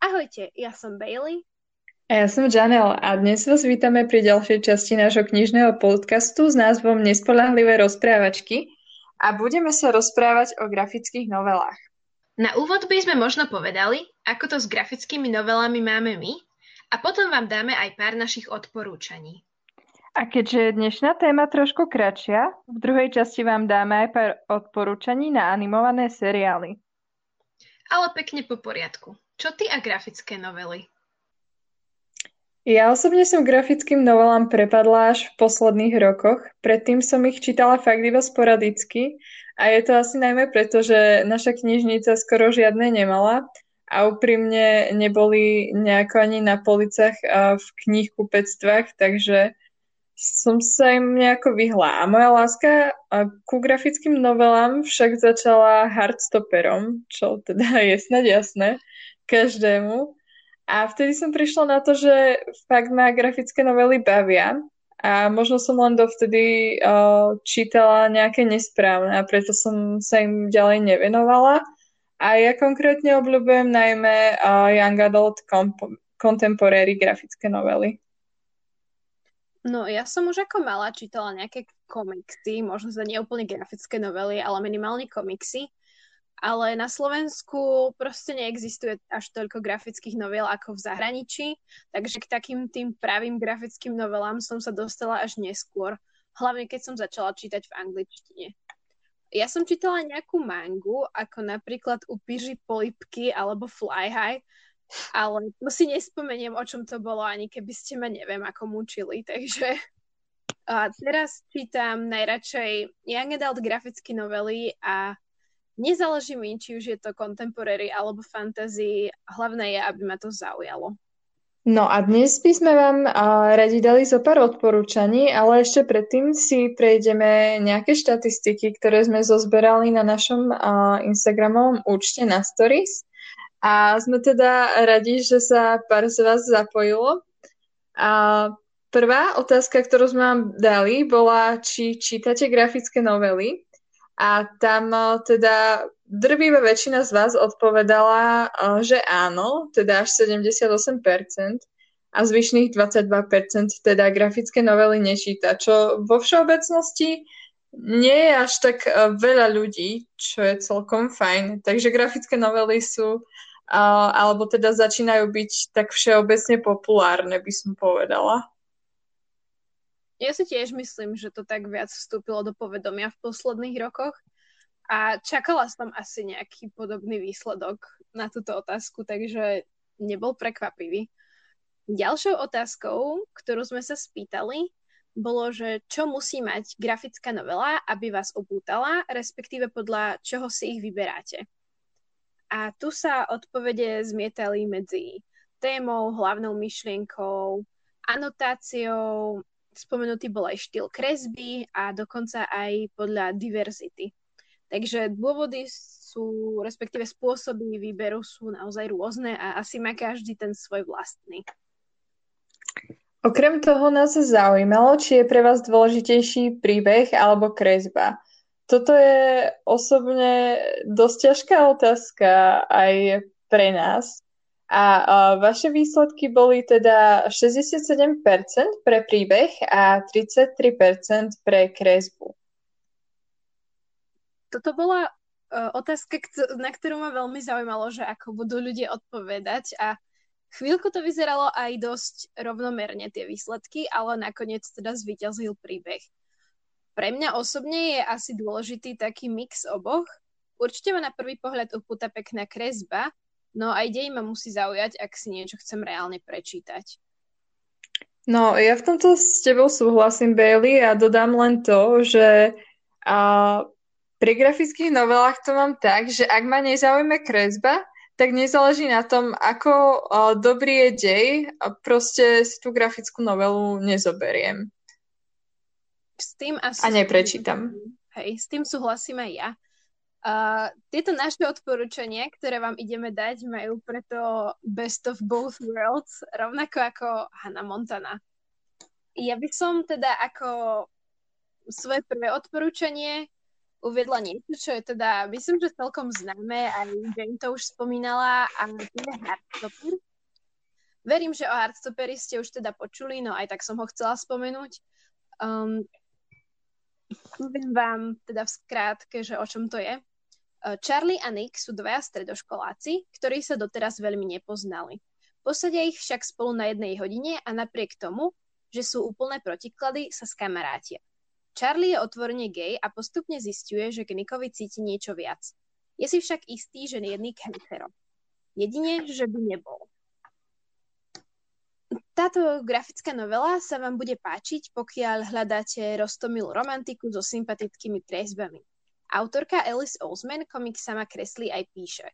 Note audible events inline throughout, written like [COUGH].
Ahojte, ja som Bailey. A ja som Janel a dnes vás vítame pri ďalšej časti nášho knižného podcastu s názvom Nespolahlivé rozprávačky a budeme sa rozprávať o grafických novelách. Na úvod by sme možno povedali, ako to s grafickými novelami máme my a potom vám dáme aj pár našich odporúčaní. A keďže je dnešná téma trošku kratšia, v druhej časti vám dáme aj pár odporúčaní na animované seriály. Ale pekne po poriadku. Čo ty a grafické novely? Ja osobne som grafickým novelám prepadla až v posledných rokoch. Predtým som ich čítala fakt iba sporadicky a je to asi najmä preto, že naša knižnica skoro žiadne nemala a úprimne neboli nejako ani na policách v knihkupectvách, takže som sa im nejako vyhla. A moja láska ku grafickým novelám však začala hardstopperom, čo teda [LAUGHS] je snad jasné každému. A vtedy som prišla na to, že fakt ma grafické novely bavia a možno som len dovtedy uh, čítala nejaké nesprávne a preto som sa im ďalej nevenovala. A ja konkrétne obľúbujem najmä uh, Young Adult comp- Contemporary grafické novely. No, ja som už ako mala čítala nejaké komiksy, možno za neúplne grafické novely, ale minimálne komiksy ale na Slovensku proste neexistuje až toľko grafických novel ako v zahraničí, takže k takým tým pravým grafickým novelám som sa dostala až neskôr, hlavne keď som začala čítať v angličtine. Ja som čítala nejakú mangu, ako napríklad Upíži polipky alebo Fly High, ale to si nespomeniem, o čom to bolo, ani keby ste ma neviem ako mučili, takže a teraz čítam najradšej young adult grafické novely a Nezáleží mi, či už je to contemporary alebo fantasy, hlavné je, aby ma to zaujalo. No a dnes by sme vám uh, radi dali zo pár odporúčaní, ale ešte predtým si prejdeme nejaké štatistiky, ktoré sme zozberali na našom uh, Instagramovom účte na Stories. A sme teda radi, že sa pár z vás zapojilo. A prvá otázka, ktorú sme vám dali, bola, či čítate grafické novely. A tam e, teda drvivá väčšina z vás odpovedala, e, že áno, teda až 78%, a zvyšných 22% teda grafické novely nečíta, čo vo všeobecnosti nie je až tak e, veľa ľudí, čo je celkom fajn. Takže grafické novely sú, alebo teda začínajú byť tak všeobecne populárne, by som povedala. Ja si tiež myslím, že to tak viac vstúpilo do povedomia v posledných rokoch a čakala som asi nejaký podobný výsledok na túto otázku, takže nebol prekvapivý. Ďalšou otázkou, ktorú sme sa spýtali, bolo, že čo musí mať grafická novela, aby vás opútala, respektíve podľa čoho si ich vyberáte. A tu sa odpovede zmietali medzi témou, hlavnou myšlienkou, anotáciou, spomenutý bol aj štýl kresby a dokonca aj podľa diverzity. Takže dôvody sú, respektíve spôsoby výberu sú naozaj rôzne a asi má každý ten svoj vlastný. Okrem toho nás zaujímalo, či je pre vás dôležitejší príbeh alebo kresba. Toto je osobne dosť ťažká otázka aj pre nás, a vaše výsledky boli teda 67% pre príbeh a 33% pre kresbu. Toto bola uh, otázka, na ktorú ma veľmi zaujímalo, že ako budú ľudia odpovedať a chvíľku to vyzeralo aj dosť rovnomerne tie výsledky, ale nakoniec teda zvíťazil príbeh. Pre mňa osobne je asi dôležitý taký mix oboch. Určite ma na prvý pohľad upúta pekná kresba, No aj dej ma musí zaujať, ak si niečo chcem reálne prečítať. No, ja v tomto s tebou súhlasím, Bailey, a dodám len to, že a, pri grafických novelách to mám tak, že ak ma nezaujme kresba, tak nezáleží na tom, ako a, dobrý je dej, a proste si tú grafickú novelu nezoberiem. S tým asi... A neprečítam. Hej, s tým súhlasím aj ja. Tieto naše odporúčania, ktoré vám ideme dať, majú preto best of both worlds, rovnako ako Hannah Montana. Ja by som teda ako svoje prvé odporúčanie uviedla niečo, čo je teda, myslím, že celkom známe, aj Jane to už spomínala, a to je Heartstopper. Verím, že o Heartstopperi ste už teda počuli, no aj tak som ho chcela spomenúť. Um, poviem vám teda v skrátke, že o čom to je. Uh, Charlie a Nick sú dvaja stredoškoláci, ktorí sa doteraz veľmi nepoznali. Posadia ich však spolu na jednej hodine a napriek tomu, že sú úplné protiklady, sa skamarátia. Charlie je otvorene gay a postupne zistuje, že k Nickovi cíti niečo viac. Je si však istý, že je Nick. Jedine, že by nebol. Táto grafická novela sa vám bude páčiť, pokiaľ hľadáte roztomilú romantiku so sympatickými kresbami. Autorka Alice Oseman komik sama kreslí aj píše.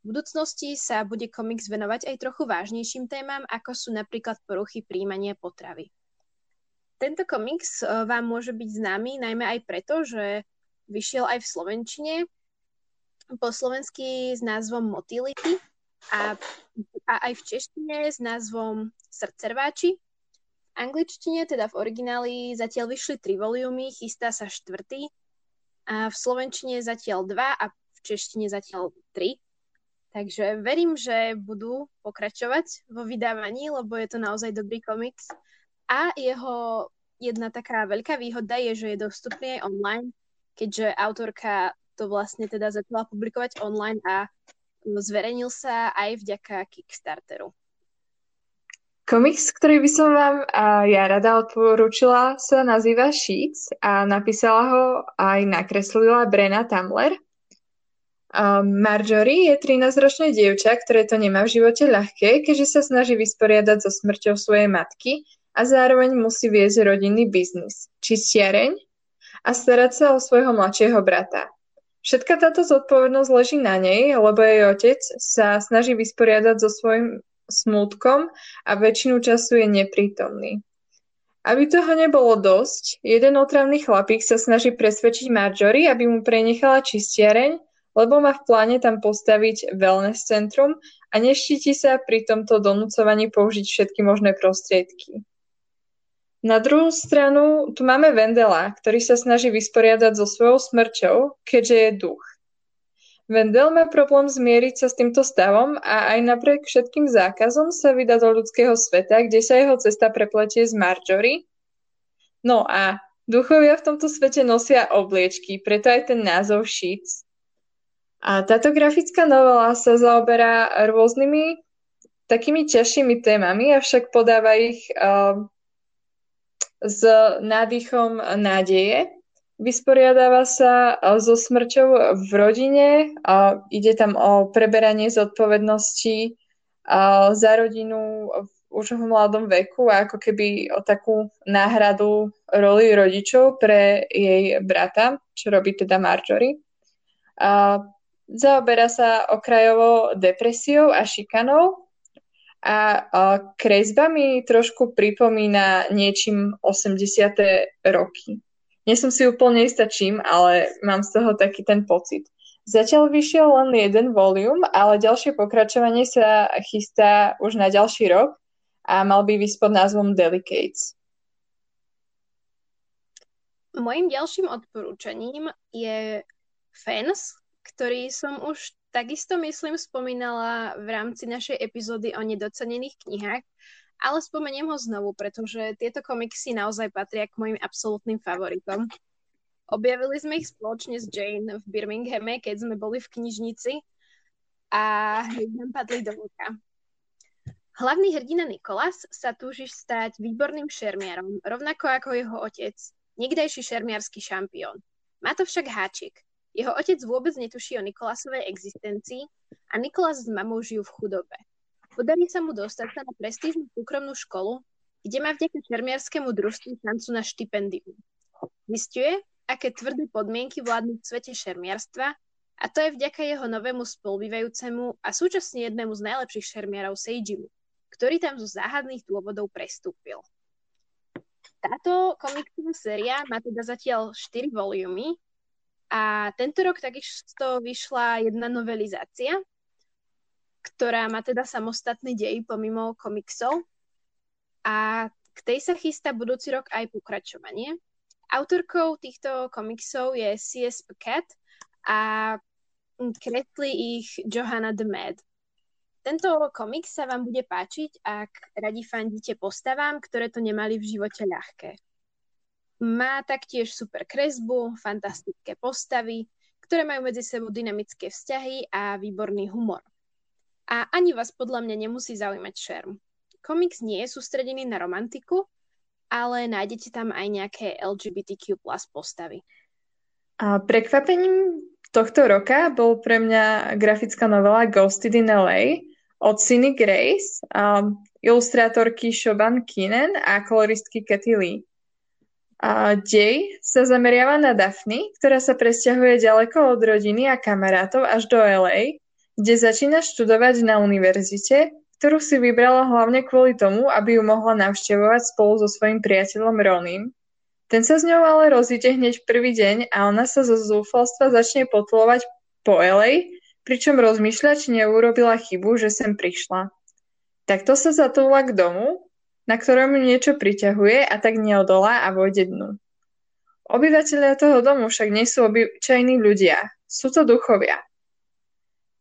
V budúcnosti sa bude komiks venovať aj trochu vážnejším témam, ako sú napríklad poruchy príjmania potravy. Tento komiks e, vám môže byť známy najmä aj preto, že vyšiel aj v Slovenčine, po slovensky s názvom Motility a, a aj v češtine s názvom Srdcerváči. V angličtine, teda v origináli, zatiaľ vyšli tri voliumy, chystá sa štvrtý a v slovenčine zatiaľ dva a v češtine zatiaľ tri. Takže verím, že budú pokračovať vo vydávaní, lebo je to naozaj dobrý komiks. A jeho jedna taká veľká výhoda je, že je dostupný aj online, keďže autorka to vlastne teda začala publikovať online a zverejnil sa aj vďaka Kickstarteru. Komiks, ktorý by som vám a ja rada odporúčila, sa nazýva Sheets a napísala ho aj nakreslila Brena Tamler. Um, Marjorie je 13-ročné dievča, ktoré to nemá v živote ľahké, keďže sa snaží vysporiadať so smrťou svojej matky a zároveň musí viesť rodinný biznis, čistiareň a starať sa o svojho mladšieho brata. Všetka táto zodpovednosť leží na nej, lebo jej otec sa snaží vysporiadať so svojím smútkom a väčšinu času je neprítomný. Aby toho nebolo dosť, jeden otravný chlapík sa snaží presvedčiť Marjorie, aby mu prenechala čistiareň lebo má v pláne tam postaviť wellness centrum a neštíti sa pri tomto donúcovaní použiť všetky možné prostriedky. Na druhú stranu tu máme Vendela, ktorý sa snaží vysporiadať so svojou smrťou, keďže je duch. Vendel má problém zmieriť sa s týmto stavom a aj napriek všetkým zákazom sa vydá do ľudského sveta, kde sa jeho cesta prepletie z Marjorie. No a duchovia v tomto svete nosia obliečky, preto aj ten názov Sheets. A táto grafická novela sa zaoberá rôznymi takými ťažšími témami, avšak podáva ich uh, s nádychom nádeje. Vysporiadáva sa uh, so smrťou v rodine, uh, ide tam o preberanie zodpovednosti uh, za rodinu už v mladom veku a ako keby o takú náhradu roli rodičov pre jej brata, čo robí teda Marjorie. Uh, Zaoberá sa okrajovo depresiou a šikanou a, a kresba mi trošku pripomína niečím 80. roky. Nie som si úplne istá čím, ale mám z toho taký ten pocit. Zatiaľ vyšiel len jeden volium, ale ďalšie pokračovanie sa chystá už na ďalší rok a mal by vysť pod názvom Delicates. Mojím ďalším odporúčaním je Fans ktorý som už takisto, myslím, spomínala v rámci našej epizódy o nedocenených knihách, ale spomeniem ho znovu, pretože tieto komiksy naozaj patria k mojim absolútnym favoritom. Objavili sme ich spoločne s Jane v Birminghame, keď sme boli v knižnici a hneď nám padli do vlka. Hlavný hrdina Nikolas sa túži stať výborným šermiarom, rovnako ako jeho otec, niekdajší šermiarský šampión. Má to však háčik. Jeho otec vôbec netuší o Nikolasovej existencii a Nikolas s mamou žijú v chudobe. Podarí sa mu dostať sa na prestížnu súkromnú školu, kde má vďaka čermiarskému družstvu šancu na štipendium. Zistuje, aké tvrdé podmienky vládnu v svete šermiarstva a to je vďaka jeho novému spolubývajúcemu a súčasne jednému z najlepších šermiarov Seijimu, ktorý tam zo záhadných dôvodov prestúpil. Táto komiksová séria má teda zatiaľ 4 volumy a tento rok takisto vyšla jedna novelizácia, ktorá má teda samostatný dej pomimo komiksov. A k tej sa chystá budúci rok aj pokračovanie. Autorkou týchto komiksov je C.S. Paquette a kresli ich Johanna de Med. Tento komiks sa vám bude páčiť, ak radi fandíte postavám, ktoré to nemali v živote ľahké. Má taktiež super kresbu, fantastické postavy, ktoré majú medzi sebou dynamické vzťahy a výborný humor. A ani vás podľa mňa nemusí zaujímať šerm. Komiks nie je sústredený na romantiku, ale nájdete tam aj nejaké LGBTQ plus postavy. A prekvapením tohto roka bol pre mňa grafická novela Ghosted in LA, od Cindy Grace, um, ilustrátorky Shoban Kinen a koloristky Katy Lee. A dej sa zameriava na Daphne, ktorá sa presťahuje ďaleko od rodiny a kamarátov až do LA, kde začína študovať na univerzite, ktorú si vybrala hlavne kvôli tomu, aby ju mohla navštevovať spolu so svojím priateľom Ronim. Ten sa s ňou ale rozíde hneď prvý deň a ona sa zo zúfalstva začne potlovať po LA, pričom rozmýšľa, či neurobila chybu, že sem prišla. Takto sa zatúla k domu, na ktorom niečo priťahuje a tak neodolá a vojde dnu. Obyvatelia toho domu však nie sú obyčajní ľudia, sú to duchovia.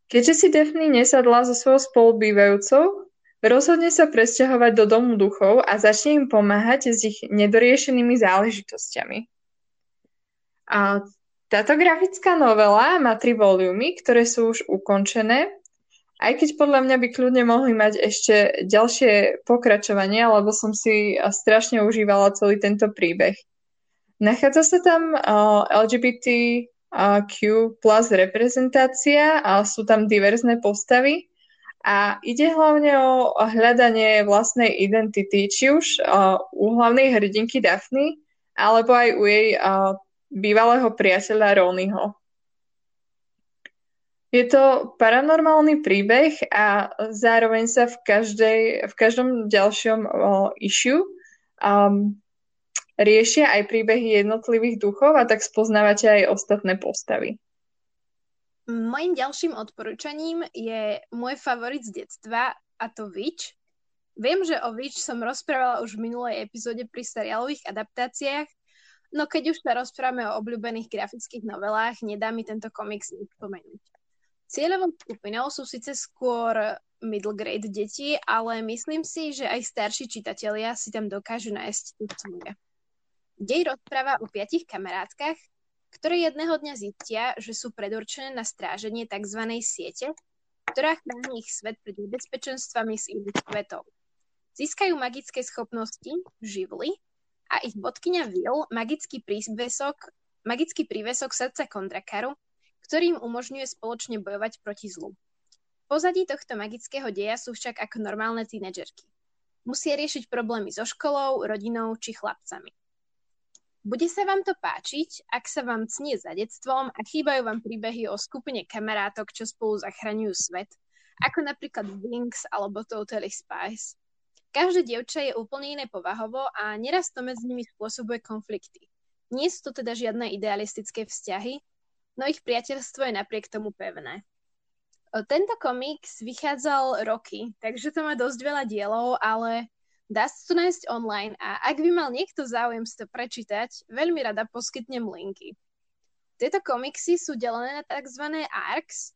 Keďže si Daphne nesadla so svojou spolubývajúcou, rozhodne sa presťahovať do domu duchov a začne im pomáhať s ich nedoriešenými záležitosťami. A táto grafická novela má tri volumy, ktoré sú už ukončené, aj keď podľa mňa by kľudne mohli mať ešte ďalšie pokračovanie, lebo som si strašne užívala celý tento príbeh. Nachádza sa tam uh, LGBTQ plus reprezentácia a sú tam diverzné postavy a ide hlavne o hľadanie vlastnej identity, či už uh, u hlavnej hrdinky Daphne, alebo aj u jej uh, bývalého priateľa Ronyho. Je to paranormálny príbeh a zároveň sa v, každej, v každom ďalšom o, issue um, riešia aj príbehy jednotlivých duchov a tak spoznávate aj ostatné postavy. Mojím ďalším odporúčaním je môj favorit z detstva a to Witch. Viem, že o Witch som rozprávala už v minulej epizóde pri seriálových adaptáciách, No keď už sa rozprávame o obľúbených grafických novelách, nedá mi tento komiks spomenúť. Cieľovou skupinou sú síce skôr middle grade deti, ale myslím si, že aj starší čitatelia si tam dokážu nájsť svoje. Dej rozpráva o piatich kamarátkach, ktoré jedného dňa zistia, že sú predurčené na stráženie tzv. siete, ktorá chráni ich svet pred nebezpečenstvami z iných svetov. Získajú magické schopnosti, živly, a ich bodkyňa Will magický prívesok, magický prívesok srdca Kondrakaru, ktorý im umožňuje spoločne bojovať proti zlu. Pozadí tohto magického deja sú však ako normálne tínedžerky. Musia riešiť problémy so školou, rodinou či chlapcami. Bude sa vám to páčiť, ak sa vám cnie za detstvom a chýbajú vám príbehy o skupine kamarátok, čo spolu zachraňujú svet, ako napríklad Wings alebo Totally Spice. Každé dievča je úplne iné povahovo a neraz to medzi nimi spôsobuje konflikty. Nie sú to teda žiadne idealistické vzťahy, no ich priateľstvo je napriek tomu pevné. Tento komiks vychádzal roky, takže to má dosť veľa dielov, ale dá sa to nájsť online a ak by mal niekto záujem si to prečítať, veľmi rada poskytnem linky. Tieto komiksy sú delené na tzv. arcs,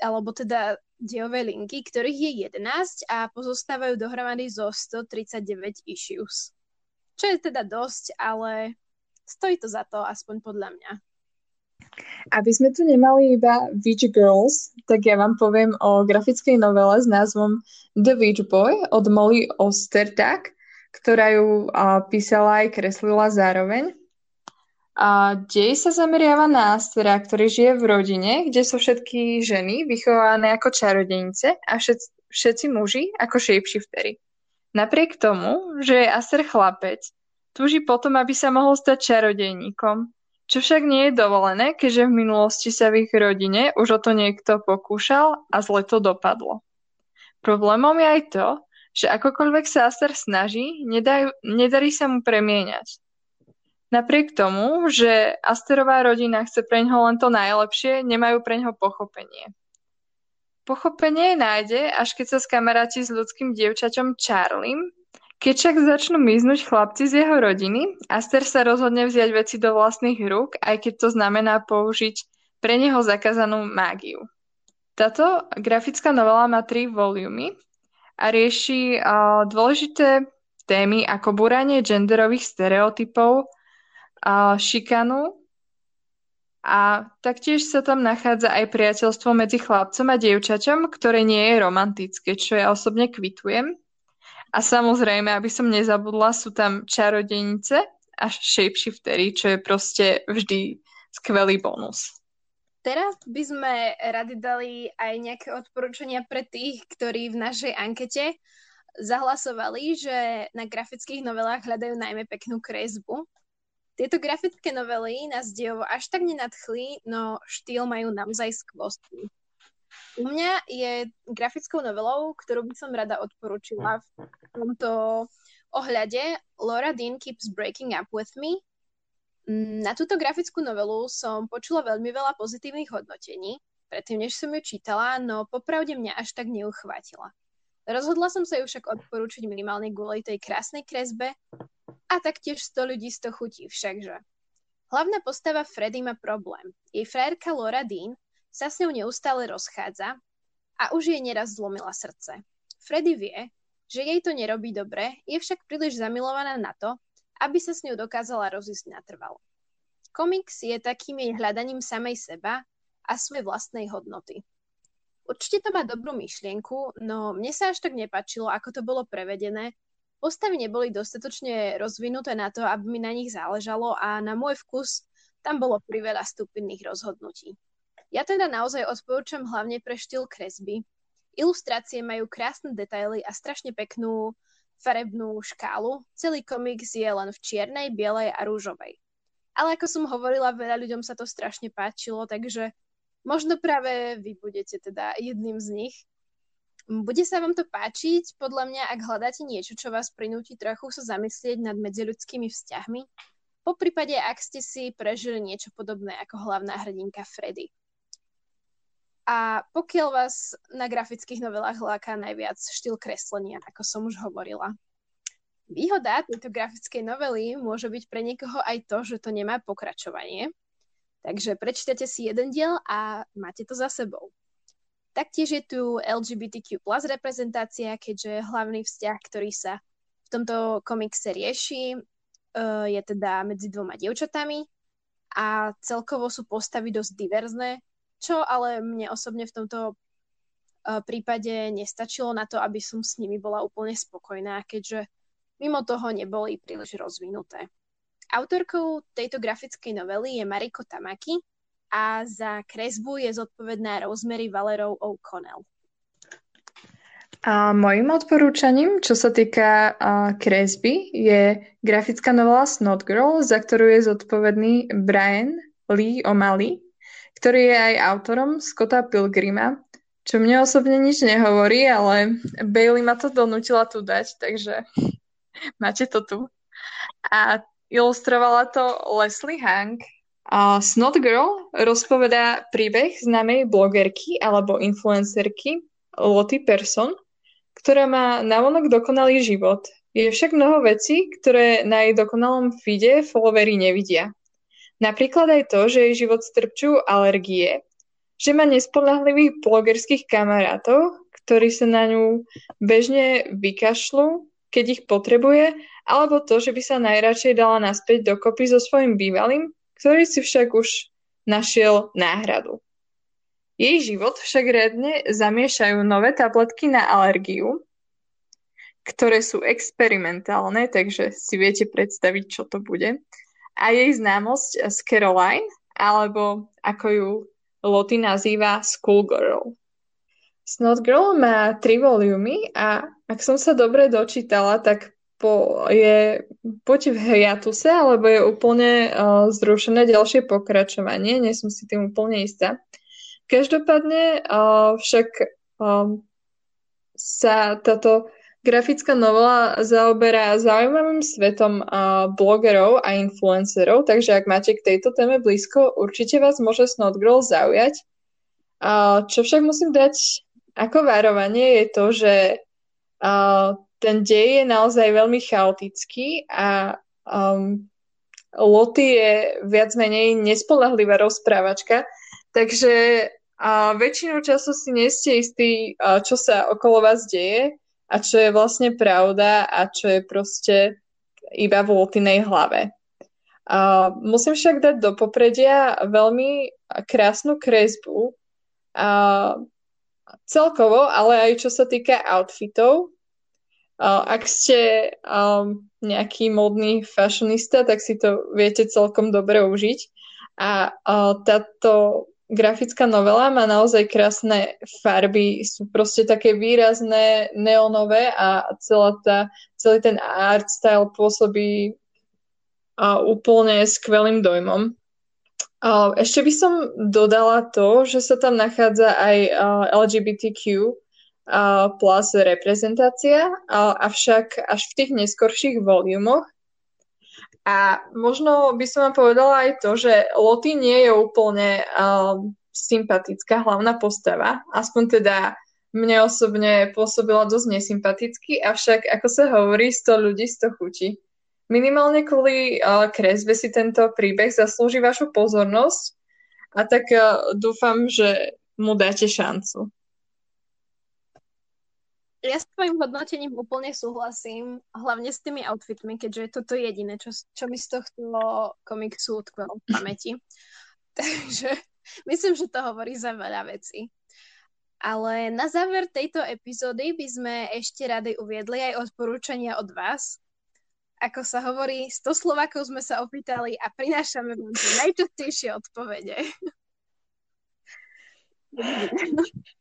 alebo teda dielové linky, ktorých je 11 a pozostávajú dohromady zo 139 issues. Čo je teda dosť, ale stojí to za to, aspoň podľa mňa. Aby sme tu nemali iba Witch Girls, tak ja vám poviem o grafickej novele s názvom The Witch Boy od Molly Ostertag, ktorá ju písala aj kreslila zároveň. A dej sa zameriava na Astera, ktorý žije v rodine, kde sú všetky ženy vychované ako čarodejnice a všetci, všetci muži ako shapeshiftery. Napriek tomu, že je Aster chlapec, túži potom, aby sa mohol stať čarodejníkom, čo však nie je dovolené, keďže v minulosti sa v ich rodine už o to niekto pokúšal a zle to dopadlo. Problémom je aj to, že akokoľvek sa Aster snaží, nedajú, nedarí sa mu premieňať. Napriek tomu, že Asterová rodina chce pre ňoho len to najlepšie, nemajú pre ňoho pochopenie. Pochopenie nájde, až keď sa skamaráti s ľudským dievčaťom Charlim, Keď však začnú miznúť chlapci z jeho rodiny, Aster sa rozhodne vziať veci do vlastných rúk, aj keď to znamená použiť pre neho zakázanú mágiu. Táto grafická novela má tri volumy a rieši uh, dôležité témy ako buranie genderových stereotypov, uh, šikanu a taktiež sa tam nachádza aj priateľstvo medzi chlapcom a dievčaťom, ktoré nie je romantické, čo ja osobne kvitujem. A samozrejme, aby som nezabudla, sú tam čarodejnice a shapeshiftery, čo je proste vždy skvelý bonus. Teraz by sme radi dali aj nejaké odporúčania pre tých, ktorí v našej ankete zahlasovali, že na grafických novelách hľadajú najmä peknú kresbu. Tieto grafické novely nás dejovo až tak nenadchli, no štýl majú naozaj skvostný. U mňa je grafickou novelou, ktorú by som rada odporúčila v tomto ohľade Laura Dean Keeps Breaking Up With Me. Mm, na túto grafickú novelu som počula veľmi veľa pozitívnych hodnotení, predtým než som ju čítala, no popravde mňa až tak neuchvátila. Rozhodla som sa ju však odporúčiť minimálne kvôli tej krásnej kresbe a taktiež 100 ľudí z to chutí všakže. Hlavná postava Freddy má problém. Jej frajerka Laura Dean sa s ňou neustále rozchádza a už jej neraz zlomila srdce. Freddy vie, že jej to nerobí dobre, je však príliš zamilovaná na to, aby sa s ňou dokázala rozísť natrvalo. Komiks je takým jej hľadaním samej seba a svojej vlastnej hodnoty. Určite to má dobrú myšlienku, no mne sa až tak nepačilo, ako to bolo prevedené. Postavy neboli dostatočne rozvinuté na to, aby mi na nich záležalo a na môj vkus tam bolo priveľa stupidných rozhodnutí. Ja teda naozaj odporúčam hlavne pre štýl kresby. Ilustrácie majú krásne detaily a strašne peknú farebnú škálu. Celý komiks je len v čiernej, bielej a rúžovej. Ale ako som hovorila, veľa ľuďom sa to strašne páčilo, takže možno práve vy budete teda jedným z nich. Bude sa vám to páčiť, podľa mňa, ak hľadáte niečo, čo vás prinúti trochu sa zamyslieť nad medziľudskými vzťahmi, po prípade, ak ste si prežili niečo podobné ako hlavná hrdinka Freddy. A pokiaľ vás na grafických novelách láka najviac štýl kreslenia, ako som už hovorila. Výhoda tejto grafickej novely môže byť pre niekoho aj to, že to nemá pokračovanie. Takže prečítate si jeden diel a máte to za sebou. Taktiež je tu LGBTQ plus reprezentácia, keďže hlavný vzťah, ktorý sa v tomto komikse rieši, eh, je teda medzi dvoma dievčatami a celkovo sú postavy dosť diverzné, čo ale mne osobne v tomto uh, prípade nestačilo na to, aby som s nimi bola úplne spokojná, keďže mimo toho neboli príliš rozvinuté. Autorkou tejto grafickej novely je Mariko Tamaki a za kresbu je zodpovedná Rosemary Valerov O'Connell. A mojim odporúčaním, čo sa týka uh, kresby, je grafická novela Snot Girl, za ktorú je zodpovedný Brian Lee O'Malley ktorý je aj autorom Scotta Pilgrima, čo mne osobne nič nehovorí, ale Bailey ma to donútila tu dať, takže [LAUGHS] máte to tu. A ilustrovala to Leslie Hank. A Snot Girl rozpovedá príbeh známej blogerky alebo influencerky Lottie Person, ktorá má navonok dokonalý život. Je však mnoho vecí, ktoré na jej dokonalom feede followery nevidia. Napríklad aj to, že jej život strpčujú alergie, že má nespolahlivých blogerských kamarátov, ktorí sa na ňu bežne vykašľú, keď ich potrebuje, alebo to, že by sa najradšej dala naspäť dokopy so svojím bývalým, ktorý si však už našiel náhradu. Jej život však riadne zamiešajú nové tabletky na alergiu, ktoré sú experimentálne, takže si viete predstaviť, čo to bude a jej známosť z Caroline, alebo ako ju Lottie nazýva Schoolgirl. Snot Girl má tri volumy a ak som sa dobre dočítala, tak po, je buď v hiatuse, alebo je úplne uh, zrušené ďalšie pokračovanie, nie som si tým úplne istá. Každopádne uh, však um, sa táto Grafická novela zaoberá zaujímavým svetom blogerov a influencerov, takže ak máte k tejto téme blízko, určite vás môže Snot Girl zaujať. čo však musím dať ako varovanie je to, že ten dej je naozaj veľmi chaotický a um, Loty je viac menej nespolahlivá rozprávačka, takže väčšinu času si nie ste istí, čo sa okolo vás deje a čo je vlastne pravda a čo je proste iba v Lotinej hlave. A musím však dať do popredia veľmi krásnu kresbu. A celkovo, ale aj čo sa týka outfitov. Uh, ak ste um, nejaký modný fashionista, tak si to viete celkom dobre užiť. A uh, táto grafická novela má naozaj krásne farby, sú proste také výrazné, neonové a celá tá, celý ten art style pôsobí uh, úplne skvelým dojmom. Ešte by som dodala to, že sa tam nachádza aj LGBTQ plus reprezentácia, avšak až v tých neskorších volumoch. A možno by som vám povedala aj to, že Lottie nie je úplne sympatická hlavná postava, aspoň teda mne osobne pôsobila dosť nesympaticky, avšak ako sa hovorí, 100 ľudí 100 chutí. Minimálne kvôli uh, kresbe si tento príbeh zaslúži vašu pozornosť a tak uh, dúfam, že mu dáte šancu. Ja s tvojim hodnotením úplne súhlasím, hlavne s tými outfitmi, keďže je toto jediné, čo, čo mi z tohto komiksu utkvelo v pamäti. [LAUGHS] Takže myslím, že to hovorí za veľa vecí. Ale na záver tejto epizódy by sme ešte rady uviedli aj odporúčania od vás, ako sa hovorí, 100 Slovákov sme sa opýtali a prinášame vám tie najčastejšie odpovede. [LAUGHS]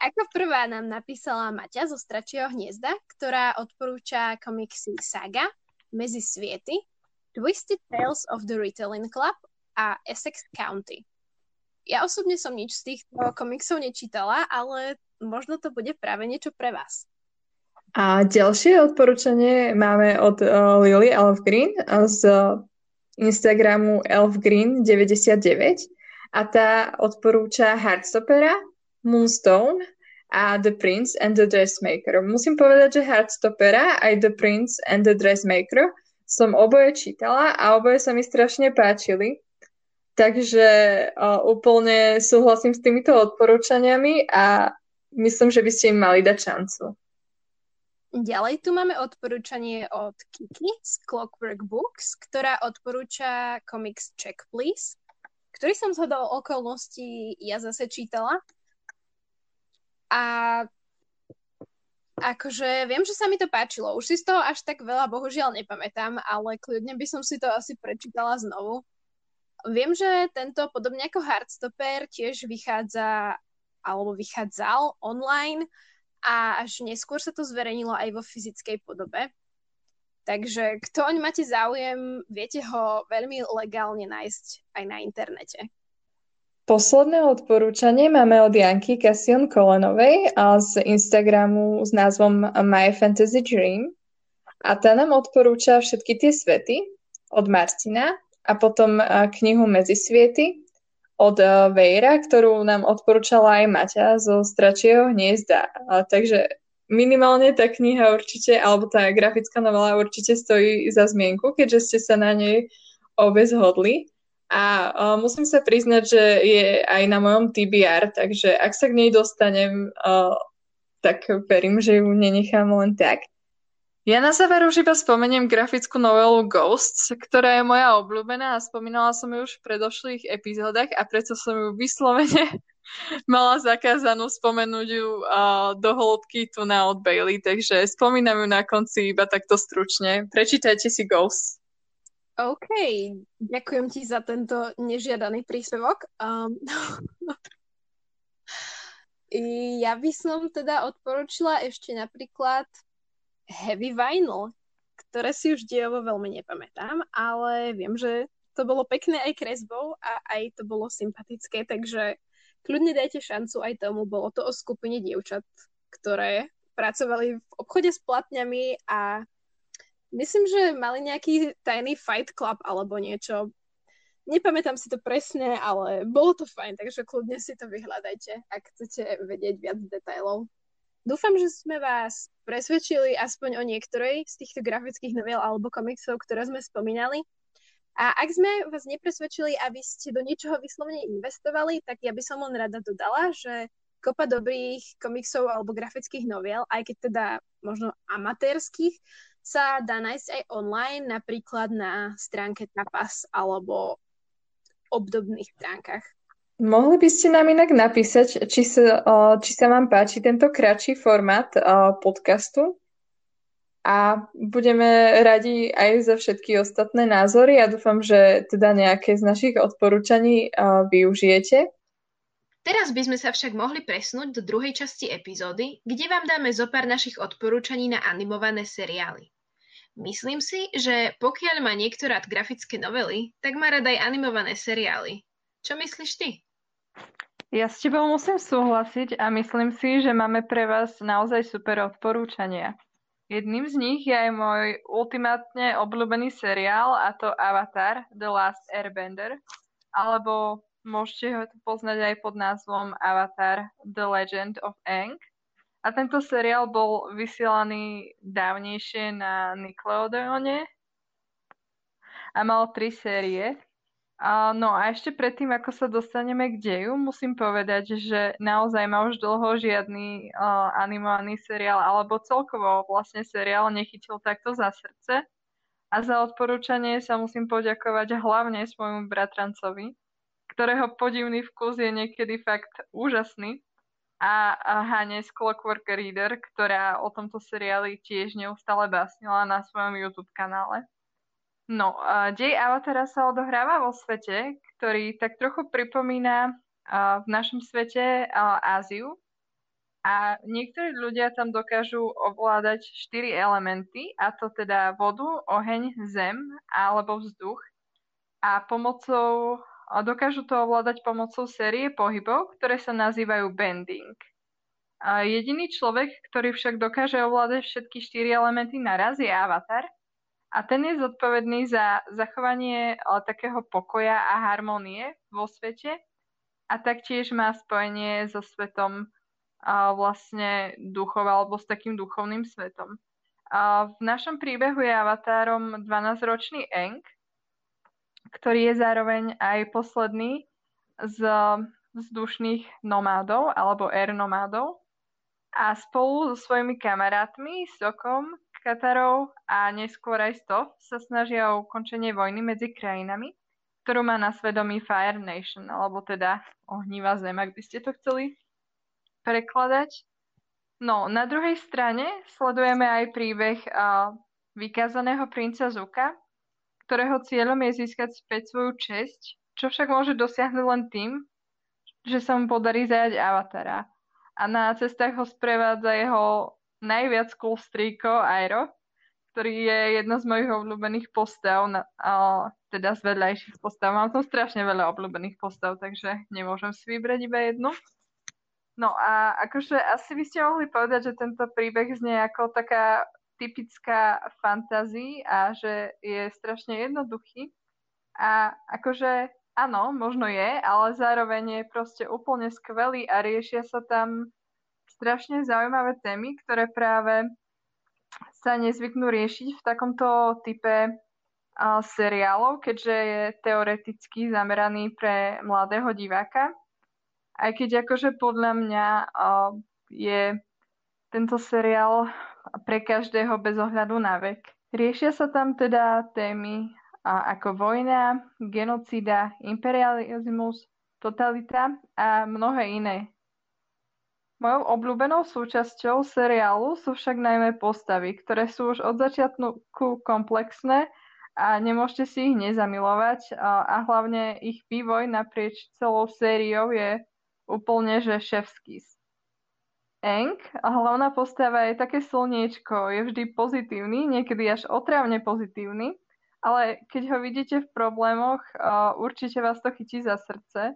Ako prvá nám napísala Maťa zo Stračieho hniezda, ktorá odporúča komiksy Saga, Mezi sviety, Twisted Tales of the Retelling Club a Essex County. Ja osobne som nič z týchto komiksov nečítala, ale možno to bude práve niečo pre vás. A ďalšie odporúčanie máme od uh, Lily Elfgreen z Instagramu elfgreen99 a tá odporúča Heartstoppera, Moonstone a The Prince and the Dressmaker. Musím povedať, že Heartstoppera aj The Prince and the Dressmaker som oboje čítala a oboje sa mi strašne páčili. Takže uh, úplne súhlasím s týmito odporúčaniami a myslím, že by ste im mali dať šancu. Ďalej tu máme odporúčanie od Kiki z Clockwork Books, ktorá odporúča komiks Check Please, ktorý som zhodol okolností ja zase čítala. A akože viem, že sa mi to páčilo. Už si z toho až tak veľa bohužiaľ nepamätám, ale kľudne by som si to asi prečítala znovu. Viem, že tento, podobne ako Hardstopper, tiež vychádza alebo vychádzal online a až neskôr sa to zverejnilo aj vo fyzickej podobe. Takže kto oň máte záujem, viete ho veľmi legálne nájsť aj na internete. Posledné odporúčanie máme od Janky Cassian Kolenovej a z Instagramu s názvom My Fantasy Dream. A tá nám odporúča všetky tie svety od Martina a potom knihu Medzisviety od uh, Vejra, ktorú nám odporúčala aj Maťa zo Stračieho hniezda. A, takže minimálne tá kniha určite, alebo tá grafická novela určite stojí za zmienku, keďže ste sa na nej obe zhodli. A uh, musím sa priznať, že je aj na mojom TBR, takže ak sa k nej dostanem, uh, tak verím, že ju nenechám len tak. Ja na záver už iba spomeniem grafickú novelu Ghosts, ktorá je moja obľúbená a spomínala som ju už v predošlých epizódach a preto som ju vyslovene [LAUGHS] mala zakázanú spomenúť ju do hĺbky tu na od Bailey, takže spomínam ju na konci iba takto stručne. Prečítajte si Ghosts. OK, ďakujem ti za tento nežiadaný príspevok. [LAUGHS] Um, ja by som teda odporučila ešte napríklad heavy vinyl, ktoré si už dielovo veľmi nepamätám, ale viem, že to bolo pekné aj kresbou a aj to bolo sympatické, takže kľudne dajte šancu aj tomu. Bolo to o skupine dievčat, ktoré pracovali v obchode s platňami a myslím, že mali nejaký tajný fight club alebo niečo. Nepamätám si to presne, ale bolo to fajn, takže kľudne si to vyhľadajte, ak chcete vedieť viac detailov. Dúfam, že sme vás presvedčili aspoň o niektorej z týchto grafických noviel alebo komiksov, ktoré sme spomínali. A ak sme vás nepresvedčili, aby ste do niečoho vyslovene investovali, tak ja by som len rada dodala, že kopa dobrých komiksov alebo grafických noviel, aj keď teda možno amatérských, sa dá nájsť aj online, napríklad na stránke Tapas alebo obdobných stránkach. Mohli by ste nám inak napísať, či sa, či sa vám páči tento kratší formát podcastu a budeme radi aj za všetky ostatné názory a dúfam, že teda nejaké z našich odporúčaní využijete. Teraz by sme sa však mohli presnúť do druhej časti epizódy, kde vám dáme zo pár našich odporúčaní na animované seriály. Myslím si, že pokiaľ má niekto rád grafické novely, tak má rád aj animované seriály. Čo myslíš ty? Ja s tebou musím súhlasiť a myslím si, že máme pre vás naozaj super odporúčania. Jedným z nich je aj môj ultimátne obľúbený seriál a to Avatar The Last Airbender, alebo môžete ho poznať aj pod názvom Avatar The Legend of Aang. A tento seriál bol vysielaný dávnejšie na Nickelodeone a mal tri série. A, no a ešte predtým, ako sa dostaneme k deju, musím povedať, že naozaj ma už dlho žiadny uh, animovaný seriál alebo celkovo vlastne seriál nechytil takto za srdce. A za odporúčanie sa musím poďakovať hlavne svojmu bratrancovi, ktorého podivný vkus je niekedy fakt úžasný. A, a Hane z Clockwork Reader, ktorá o tomto seriáli tiež neustále básnila na svojom YouTube kanále. No, dej Avatara sa odohráva vo svete, ktorý tak trochu pripomína v našom svete Áziu. A niektorí ľudia tam dokážu ovládať štyri elementy, a to teda vodu, oheň, zem alebo vzduch. A pomocou, a dokážu to ovládať pomocou série pohybov, ktoré sa nazývajú bending. A jediný človek, ktorý však dokáže ovládať všetky štyri elementy naraz, je Avatar – a ten je zodpovedný za zachovanie takého pokoja a harmonie vo svete a taktiež má spojenie so svetom vlastne duchov alebo s takým duchovným svetom. V našom príbehu je avatárom 12-ročný Eng, ktorý je zároveň aj posledný z vzdušných nomádov alebo air nomádov a spolu so svojimi kamarátmi Sokom, Katarov a neskôr aj Stov sa snažia o ukončenie vojny medzi krajinami, ktorú má na svedomí Fire Nation, alebo teda ohnívá zem, ak by ste to chceli prekladať. No, na druhej strane sledujeme aj príbeh uh, vykázaného princa Zuka, ktorého cieľom je získať späť svoju česť, čo však môže dosiahnuť len tým, že sa mu podarí zajať avatara. A na cestách ho sprevádza jeho najviac cool strýko Aero, ktorý je jedna z mojich obľúbených postav, na, a, teda z vedľajších postav. Mám tam strašne veľa obľúbených postav, takže nemôžem si vybrať iba jednu. No a akože asi by ste mohli povedať, že tento príbeh znie ako taká typická fantázia a že je strašne jednoduchý. A akože áno, možno je, ale zároveň je proste úplne skvelý a riešia sa tam strašne zaujímavé témy, ktoré práve sa nezvyknú riešiť v takomto type seriálov, keďže je teoreticky zameraný pre mladého diváka. Aj keď akože podľa mňa je tento seriál pre každého bez ohľadu na vek. Riešia sa tam teda témy ako vojna, genocída, imperializmus, totalita a mnohé iné, Mojou obľúbenou súčasťou seriálu sú však najmä postavy, ktoré sú už od začiatku komplexné a nemôžete si ich nezamilovať a hlavne ich vývoj naprieč celou sériou je úplne že ševský. Eng, hlavná postava je také slniečko, je vždy pozitívny, niekedy až otrávne pozitívny, ale keď ho vidíte v problémoch, určite vás to chytí za srdce.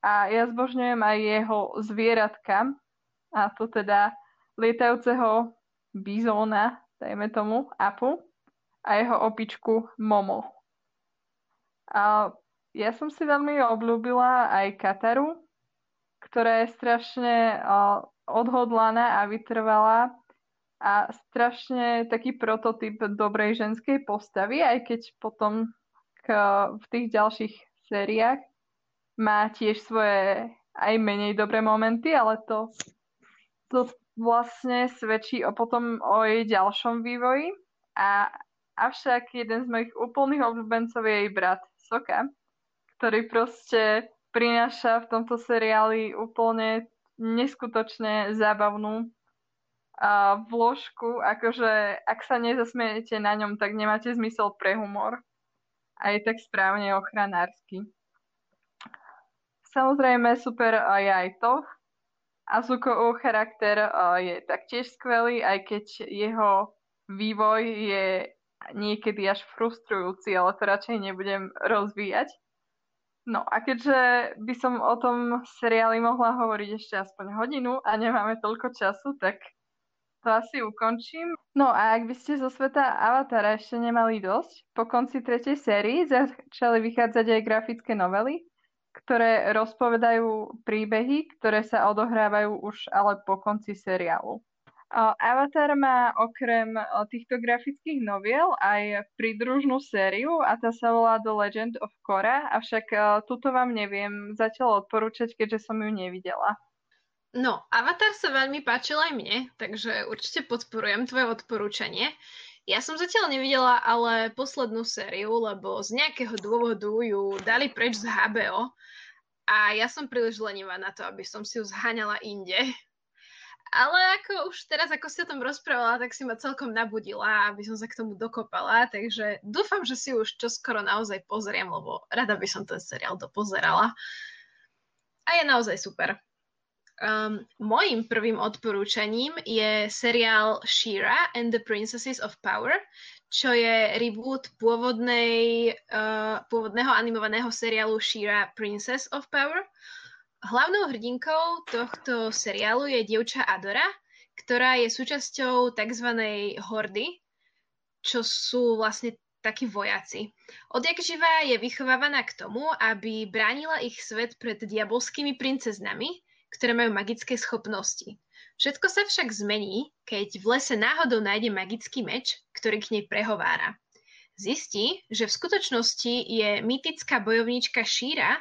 A ja zbožňujem aj jeho zvieratka, a to teda lietajúceho bizóna, dajme tomu, Apu a jeho opičku Momo. A ja som si veľmi obľúbila aj Kataru, ktorá je strašne odhodlaná a vytrvalá a strašne taký prototyp dobrej ženskej postavy, aj keď potom k, v tých ďalších sériách má tiež svoje aj menej dobré momenty, ale to, to vlastne svedčí o potom o jej ďalšom vývoji. A avšak jeden z mojich úplných obľúbencov je jej brat Soka, ktorý proste prináša v tomto seriáli úplne neskutočne zábavnú a vložku, akože ak sa nezasmiete na ňom, tak nemáte zmysel pre humor. A je tak správne ochranársky. Samozrejme super je aj to. A Zukoov charakter je taktiež skvelý, aj keď jeho vývoj je niekedy až frustrujúci, ale to radšej nebudem rozvíjať. No a keďže by som o tom seriáli mohla hovoriť ešte aspoň hodinu a nemáme toľko času, tak to asi ukončím. No a ak by ste zo sveta Avatara ešte nemali dosť, po konci tretej sérii začali vychádzať aj grafické novely, ktoré rozpovedajú príbehy, ktoré sa odohrávajú už ale po konci seriálu. Avatar má okrem týchto grafických noviel aj pridružnú sériu a tá sa volá The Legend of Korra, avšak túto vám neviem zatiaľ odporúčať, keďže som ju nevidela. No, Avatar sa veľmi páčil aj mne, takže určite podporujem tvoje odporúčanie. Ja som zatiaľ nevidela ale poslednú sériu, lebo z nejakého dôvodu ju dali preč z HBO a ja som príliš lenivá na to, aby som si ju zháňala inde. Ale ako už teraz, ako si o tom rozprávala, tak si ma celkom nabudila, aby som sa k tomu dokopala, takže dúfam, že si už čoskoro naozaj pozriem, lebo rada by som ten seriál dopozerala. A je naozaj super. Um, mojím prvým odporúčaním je seriál Shira and the Princesses of Power, čo je reboot pôvodnej, uh, pôvodného animovaného seriálu Shira Princess of Power. Hlavnou hrdinkou tohto seriálu je dievča Adora, ktorá je súčasťou tzv. hordy, čo sú vlastne takí vojaci. Odjak živá je vychovávaná k tomu, aby bránila ich svet pred diabolskými princeznami, ktoré majú magické schopnosti. Všetko sa však zmení, keď v lese náhodou nájde magický meč, ktorý k nej prehovára. Zistí, že v skutočnosti je mytická bojovníčka Šíra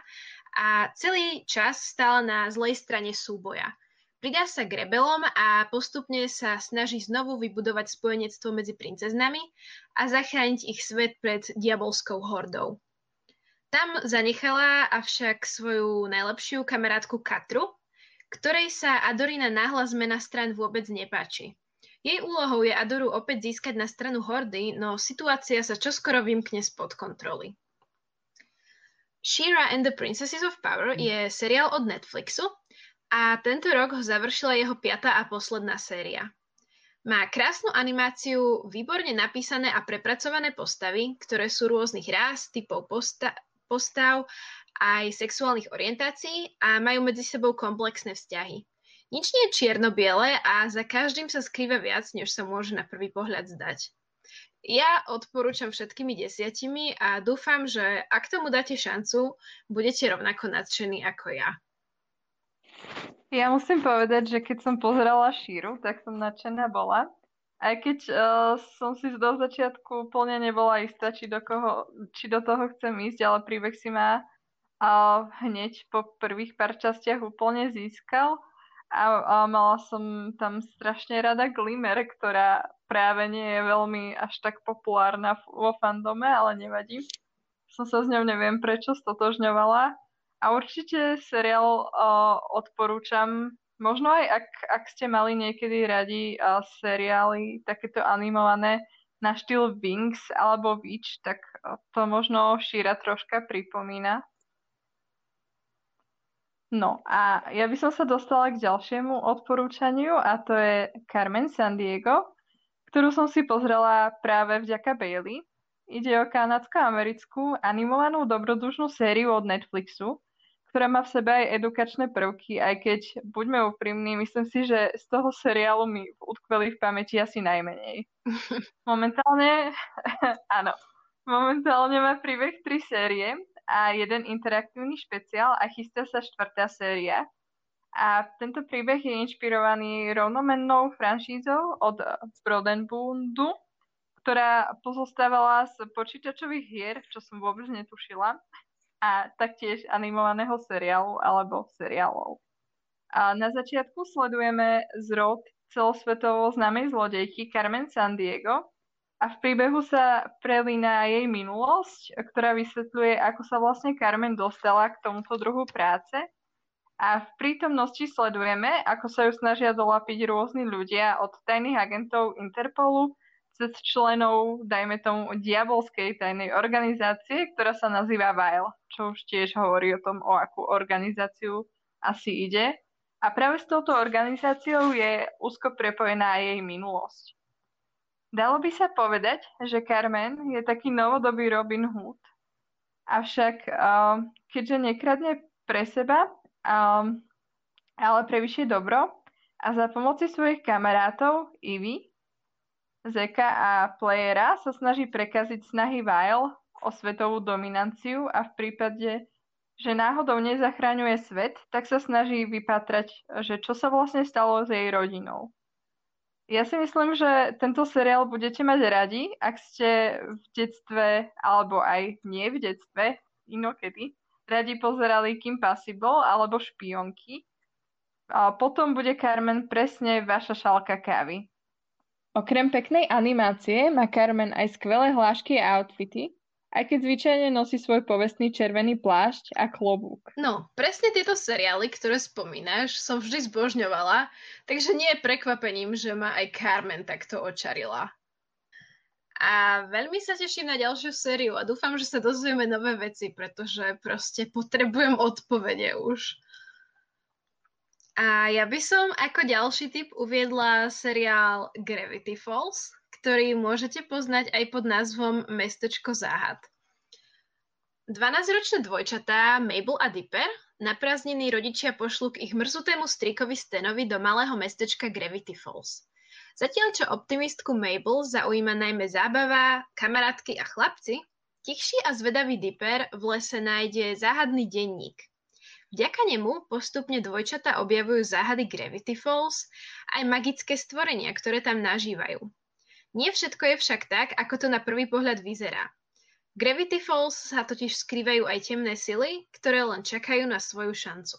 a celý čas stál na zlej strane súboja. Pridá sa k rebelom a postupne sa snaží znovu vybudovať spojenectvo medzi princeznami a zachrániť ich svet pred diabolskou hordou. Tam zanechala avšak svoju najlepšiu kamarátku Katru, ktorej sa Adorina náhla zmena stran vôbec nepáči. Jej úlohou je Adoru opäť získať na stranu Hordy, no situácia sa čoskoro vymkne spod kontroly. She-Ra and the Princesses of Power mm. je seriál od Netflixu a tento rok ho završila jeho piatá a posledná séria. Má krásnu animáciu, výborne napísané a prepracované postavy, ktoré sú rôznych rás, typov posta- postav, aj sexuálnych orientácií a majú medzi sebou komplexné vzťahy. Nič nie je čierno-biele a za každým sa skrýva viac, než sa môže na prvý pohľad zdať. Ja odporúčam všetkými desiatimi a dúfam, že ak tomu dáte šancu, budete rovnako nadšení ako ja. Ja musím povedať, že keď som pozerala Šíru, tak som nadšená bola. Aj keď uh, som si do začiatku úplne nebola istá, či do, koho, či do toho chcem ísť, ale príbeh si ma uh, hneď po prvých pár častiach úplne získal a, a mala som tam strašne rada Glimmer, ktorá práve nie je veľmi až tak populárna vo fandome, ale nevadí. Som sa s ňou neviem prečo stotožňovala. A určite seriál uh, odporúčam. Možno aj ak, ak ste mali niekedy radi uh, seriály takéto animované na štýl Wings alebo Witch, tak uh, to možno Šíra troška pripomína. No a ja by som sa dostala k ďalšiemu odporúčaniu a to je Carmen Sandiego, ktorú som si pozrela práve vďaka Bailey. Ide o kanadsko-americkú animovanú dobrodružnú sériu od Netflixu, ktorá má v sebe aj edukačné prvky, aj keď, buďme úprimní, myslím si, že z toho seriálu mi utkveli v pamäti asi najmenej. [LAUGHS] Momentálne, [LAUGHS] áno, momentálne má príbeh tri série a jeden interaktívny špeciál a chystá sa štvrtá séria. A tento príbeh je inšpirovaný rovnomennou franšízou od Brodenbundu, ktorá pozostávala z počítačových hier, čo som vôbec netušila, a taktiež animovaného seriálu alebo seriálov. A na začiatku sledujeme zrod celosvetovo známej zlodejky Carmen Sandiego a v príbehu sa prelína jej minulosť, ktorá vysvetľuje, ako sa vlastne Carmen dostala k tomuto druhu práce a v prítomnosti sledujeme, ako sa ju snažia dolapiť rôzni ľudia od tajných agentov Interpolu cez členov, dajme tomu, diabolskej tajnej organizácie, ktorá sa nazýva VILE, čo už tiež hovorí o tom, o akú organizáciu asi ide. A práve s touto organizáciou je úzko prepojená jej minulosť. Dalo by sa povedať, že Carmen je taký novodobý Robin Hood, avšak uh, keďže nekradne pre seba, um, ale pre vyššie dobro a za pomoci svojich kamarátov Ivy, Zeka a Playera sa snaží prekaziť snahy Vile o svetovú dominanciu a v prípade, že náhodou nezachraňuje svet, tak sa snaží vypatrať, že čo sa vlastne stalo s jej rodinou. Ja si myslím, že tento seriál budete mať radi, ak ste v detstve, alebo aj nie v detstve, inokedy, radi pozerali Kim Possible alebo Špionky. A potom bude Carmen presne vaša šálka kávy. Okrem peknej animácie má Carmen aj skvelé hlášky a outfity, aj keď zvyčajne nosí svoj povestný červený plášť a klobúk. No, presne tieto seriály, ktoré spomínaš, som vždy zbožňovala, takže nie je prekvapením, že ma aj Carmen takto očarila. A veľmi sa teším na ďalšiu sériu a dúfam, že sa dozvieme nové veci, pretože proste potrebujem odpovede už. A ja by som ako ďalší typ uviedla seriál Gravity Falls, ktorý môžete poznať aj pod názvom Mestečko záhad. 12-ročné dvojčatá Mabel a Dipper na prázdniny rodičia pošlu k ich mrzutému strikovi Stenovi do malého mestečka Gravity Falls. Zatiaľ čo optimistku Mabel zaujíma najmä zábava, kamarátky a chlapci, tichší a zvedavý Dipper v lese nájde záhadný denník. Vďaka nemu postupne dvojčata objavujú záhady Gravity Falls aj magické stvorenia, ktoré tam nažívajú. Nie všetko je však tak, ako to na prvý pohľad vyzerá. Gravity Falls sa totiž skrývajú aj temné sily, ktoré len čakajú na svoju šancu.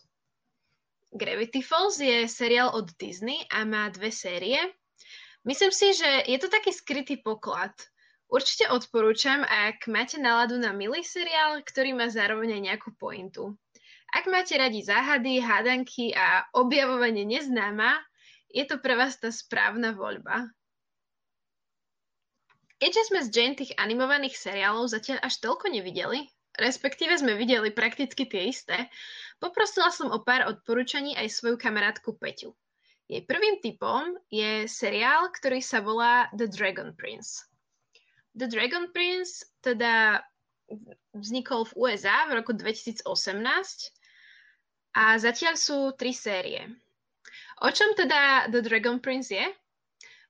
Gravity Falls je seriál od Disney a má dve série, Myslím si, že je to taký skrytý poklad. Určite odporúčam, ak máte náladu na milý seriál, ktorý má zároveň aj nejakú pointu. Ak máte radi záhady, hádanky a objavovanie neznáma, je to pre vás tá správna voľba. Keďže sme z Jane tých animovaných seriálov zatiaľ až toľko nevideli, respektíve sme videli prakticky tie isté, poprosila som o pár odporúčaní aj svoju kamarátku Peťu. Jej prvým typom je seriál, ktorý sa volá The Dragon Prince. The Dragon Prince teda vznikol v USA v roku 2018 a zatiaľ sú tri série. O čom teda The Dragon Prince je?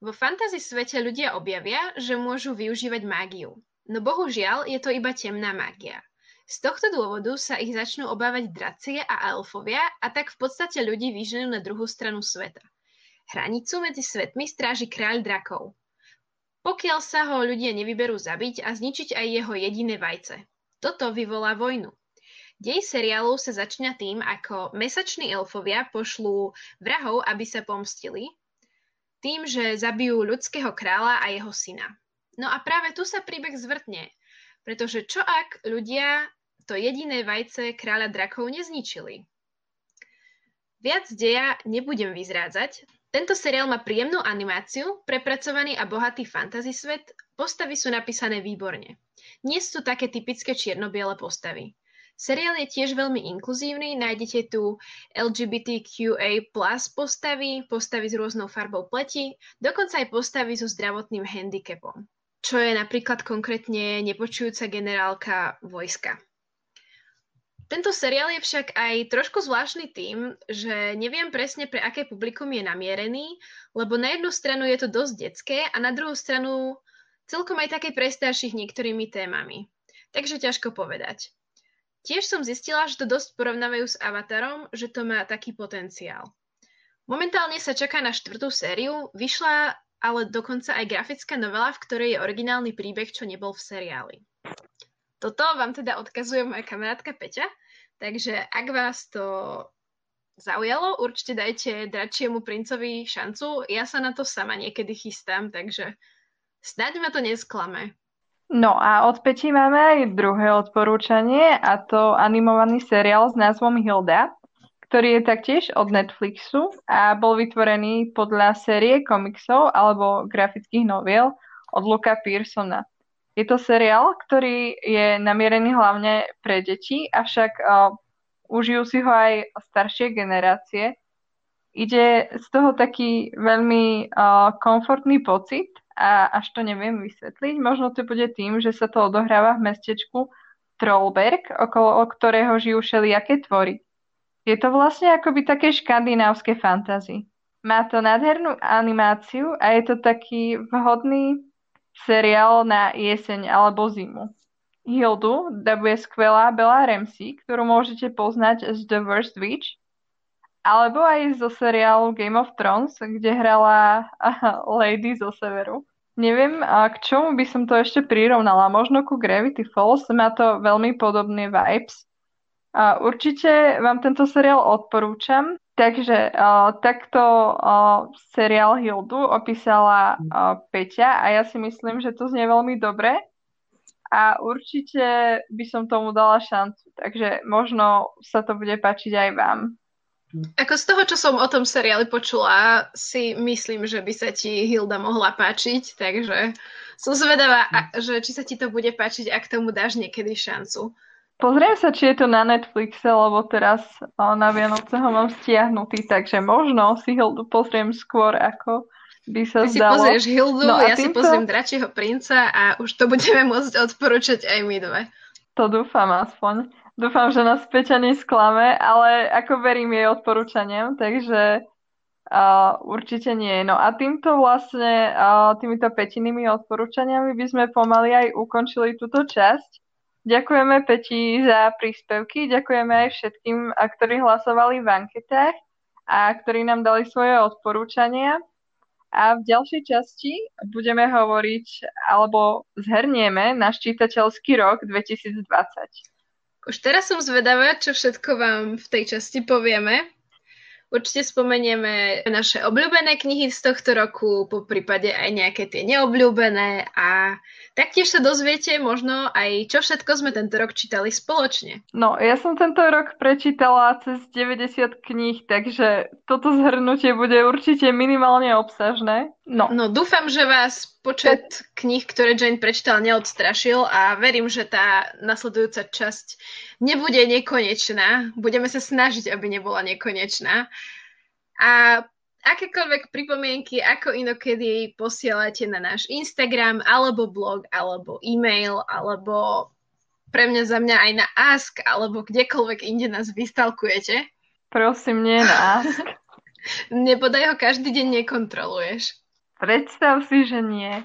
Vo fantasy svete ľudia objavia, že môžu využívať mágiu. No bohužiaľ je to iba temná mágia. Z tohto dôvodu sa ich začnú obávať dracie a elfovia a tak v podstate ľudí vyženú na druhú stranu sveta. Hranicu medzi svetmi stráži kráľ drakov. Pokiaľ sa ho ľudia nevyberú zabiť a zničiť aj jeho jediné vajce. Toto vyvolá vojnu. Dej seriálu sa začína tým, ako mesační elfovia pošlú vrahov, aby sa pomstili, tým, že zabijú ľudského kráľa a jeho syna. No a práve tu sa príbeh zvrtne, pretože čo ak ľudia to jediné vajce kráľa drakov nezničili. Viac deja nebudem vyzrádzať. Tento seriál má príjemnú animáciu, prepracovaný a bohatý fantasy svet, postavy sú napísané výborne. Nie sú také typické čierno-biele postavy. Seriál je tiež veľmi inkluzívny, nájdete tu LGBTQA plus postavy, postavy s rôznou farbou pleti, dokonca aj postavy so zdravotným handicapom čo je napríklad konkrétne nepočujúca generálka vojska. Tento seriál je však aj trošku zvláštny tým, že neviem presne pre aké publikum je namierený, lebo na jednu stranu je to dosť detské a na druhú stranu celkom aj také pre starších niektorými témami. Takže ťažko povedať. Tiež som zistila, že to dosť porovnávajú s Avatarom, že to má taký potenciál. Momentálne sa čaká na štvrtú sériu, vyšla ale dokonca aj grafická novela, v ktorej je originálny príbeh, čo nebol v seriáli. Toto vám teda odkazuje moja kamarátka Peťa, takže ak vás to zaujalo, určite dajte Dračiemu princovi šancu. Ja sa na to sama niekedy chystám, takže snáď ma to nesklame. No a od Peti máme aj druhé odporúčanie a to animovaný seriál s názvom Hilda, ktorý je taktiež od Netflixu a bol vytvorený podľa série komiksov alebo grafických noviel od Luka Pearsona. Je to seriál, ktorý je namierený hlavne pre deti, avšak uh, užijú si ho aj staršie generácie. Ide z toho taký veľmi uh, komfortný pocit a až to neviem vysvetliť. Možno to bude tým, že sa to odohráva v mestečku Trollberg, okolo ktorého žijú všelijaké tvory. Je to vlastne akoby také škandinávske fantasy. Má to nádhernú animáciu a je to taký vhodný seriál na jeseň alebo zimu. Hildu dabuje skvelá Bella Ramsey, ktorú môžete poznať z The Worst Witch, alebo aj zo seriálu Game of Thrones, kde hrala Lady zo severu. Neviem, k čomu by som to ešte prirovnala. Možno ku Gravity Falls má to veľmi podobné vibes. Určite vám tento seriál odporúčam. Takže uh, takto uh, seriál Hildu opísala uh, Peťa a ja si myslím, že to znie veľmi dobre a určite by som tomu dala šancu, takže možno sa to bude páčiť aj vám. Ako z toho, čo som o tom seriáli počula, si myslím, že by sa ti Hilda mohla páčiť, takže som zvedavá, že či sa ti to bude páčiť, ak tomu dáš niekedy šancu. Pozriem sa, či je to na Netflixe, lebo teraz na Vianoce ho mám stiahnutý, takže možno si Hildu pozriem skôr, ako by sa Ty zdalo. si pozrieš Hildu, No ja si týmto- pozriem Dračieho princa a už to budeme môcť odporúčať aj my dve. To dúfam aspoň. Dúfam, že nás Peťa nesklame, ale ako verím jej odporúčaniam, takže uh, určite nie. No a týmto vlastne, uh, týmito Petinými odporúčaniami by sme pomaly aj ukončili túto časť. Ďakujeme Peti za príspevky, ďakujeme aj všetkým, ktorí hlasovali v anketách a ktorí nám dali svoje odporúčania. A v ďalšej časti budeme hovoriť alebo zhrnieme náš čítateľský rok 2020. Už teraz som zvedavá, čo všetko vám v tej časti povieme. Určite spomenieme naše obľúbené knihy z tohto roku, po prípade aj nejaké tie neobľúbené a taktiež sa dozviete možno aj, čo všetko sme tento rok čítali spoločne. No, ja som tento rok prečítala cez 90 kníh, takže toto zhrnutie bude určite minimálne obsažné. No, No dúfam, že vás počet kníh, ktoré Jane prečítala, neodstrašil a verím, že tá nasledujúca časť nebude nekonečná. Budeme sa snažiť, aby nebola nekonečná. A akékoľvek pripomienky, ako inokedy posielate na náš Instagram, alebo blog, alebo e-mail, alebo pre mňa za mňa aj na Ask, alebo kdekoľvek inde nás vystalkujete. prosím, nie nás. [LAUGHS] Nebodaj ho každý deň nekontroluješ. Predstav si, že nie.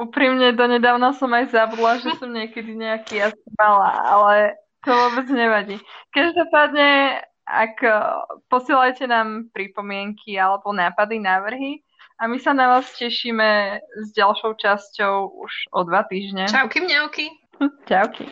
Úprimne, donedávna som aj zabudla, že som niekedy nejaký jazyk mala, ale to vôbec nevadí. Každopádne, ak eh, posielajte nám pripomienky alebo nápady, návrhy a my sa na vás tešíme s ďalšou časťou už o dva týždne. Čauky mňauky. [LAUGHS] Čauky.